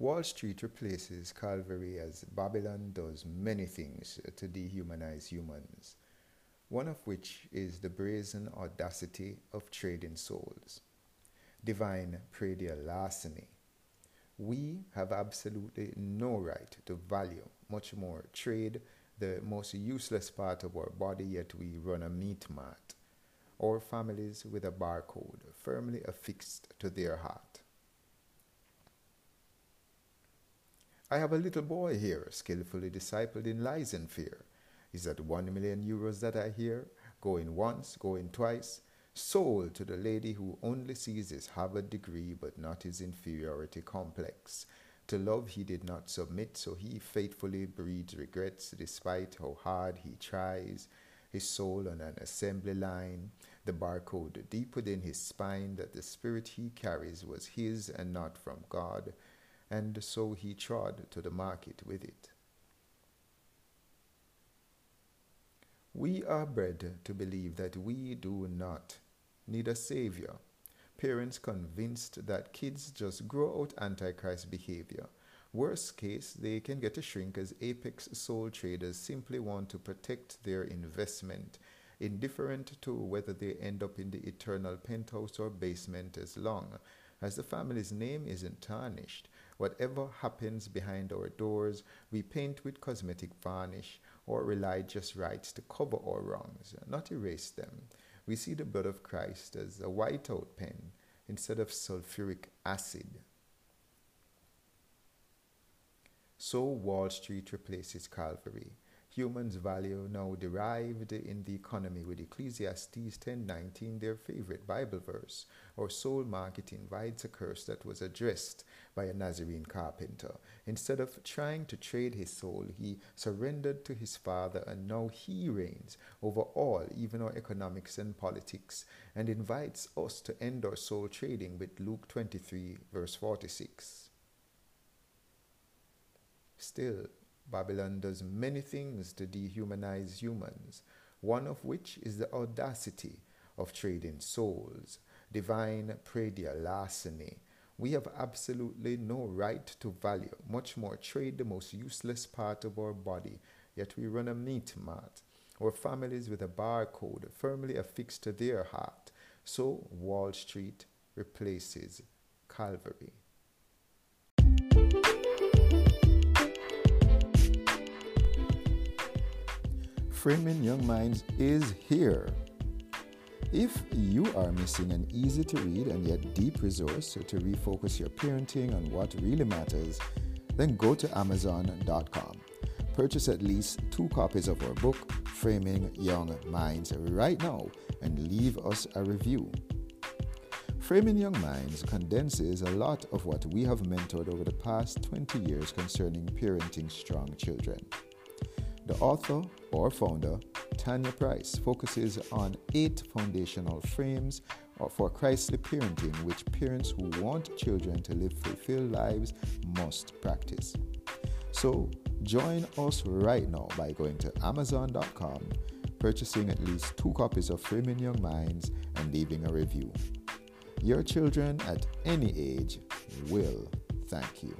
Wall Street replaces Calvary as Babylon does many things to dehumanize humans, one of which is the brazen audacity of trading souls. Divine predial larceny. We have absolutely no right to value, much more trade, the most useless part of our body, yet we run a meat mart, or families with a barcode firmly affixed to their heart. I have a little boy here, skillfully discipled in lies and fear. Is that one million euros that I hear? Going once, going twice, sold to the lady who only sees his Harvard degree but not his inferiority complex. To love he did not submit, so he faithfully breeds regrets despite how hard he tries. His soul on an assembly line, the barcode deep within his spine that the spirit he carries was his and not from God and so he trod to the market with it. We are bred to believe that we do not need a savior. Parents convinced that kids just grow out antichrist behavior. Worst case, they can get a shrink as apex soul traders simply want to protect their investment, indifferent to whether they end up in the eternal penthouse or basement as long as the family's name isn't tarnished. Whatever happens behind our doors, we paint with cosmetic varnish or rely just right to cover our wrongs, not erase them. We see the blood of Christ as a whiteout pen instead of sulfuric acid. So Wall Street replaces Calvary humans' value now derived in the economy with Ecclesiastes 10:19 their favorite Bible verse, or soul market invites a curse that was addressed by a Nazarene carpenter. Instead of trying to trade his soul, he surrendered to his Father, and now he reigns over all, even our economics and politics, and invites us to end our soul trading with Luke 23, verse 46. Still, Babylon does many things to dehumanize humans, one of which is the audacity of trading souls, divine predial larceny. We have absolutely no right to value, much more trade the most useless part of our body, yet we run a meat mart. Our families with a barcode firmly affixed to their heart. So Wall Street replaces Calvary. Framing Young Minds is here. If you are missing an easy to read and yet deep resource to refocus your parenting on what really matters, then go to Amazon.com. Purchase at least two copies of our book, Framing Young Minds, right now and leave us a review. Framing Young Minds condenses a lot of what we have mentored over the past 20 years concerning parenting strong children. The author or founder, Tanya Price, focuses on eight foundational frames for Christly parenting, which parents who want children to live fulfilled lives must practice. So, join us right now by going to Amazon.com, purchasing at least two copies of Framing Young Minds, and leaving a review. Your children at any age will thank you.